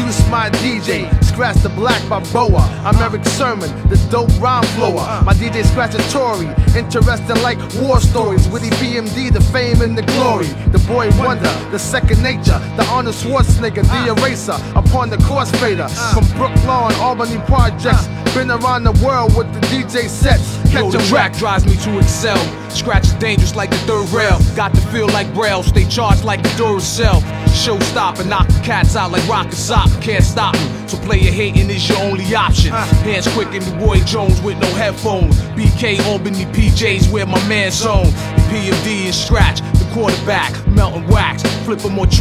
Juice my DJ, Scratch the Black by Boa. I'm Erick Sermon, the dope rhyme flower. My DJ Scratch a Tory, interesting like war stories. Witty BMD, the fame and the glory. The boy wonder, the second nature, the Arnold Schwarzenegger, the eraser upon the course fader. From Brooklyn, Albany projects, been around the world with the DJ sets. Yo, Catch the a track drives me to excel. Scratch is dangerous like the third rail. Got to feel like Braille, stay charged like the Duracell. Showstopper, knock the cats out like rock and sock. Can't stop so player hating is your only option. Hands quick in the boy Jones with no headphones. BK Albany PJs where my man's zone. PMD and Scratch, the quarterback, melting wax, flipping more.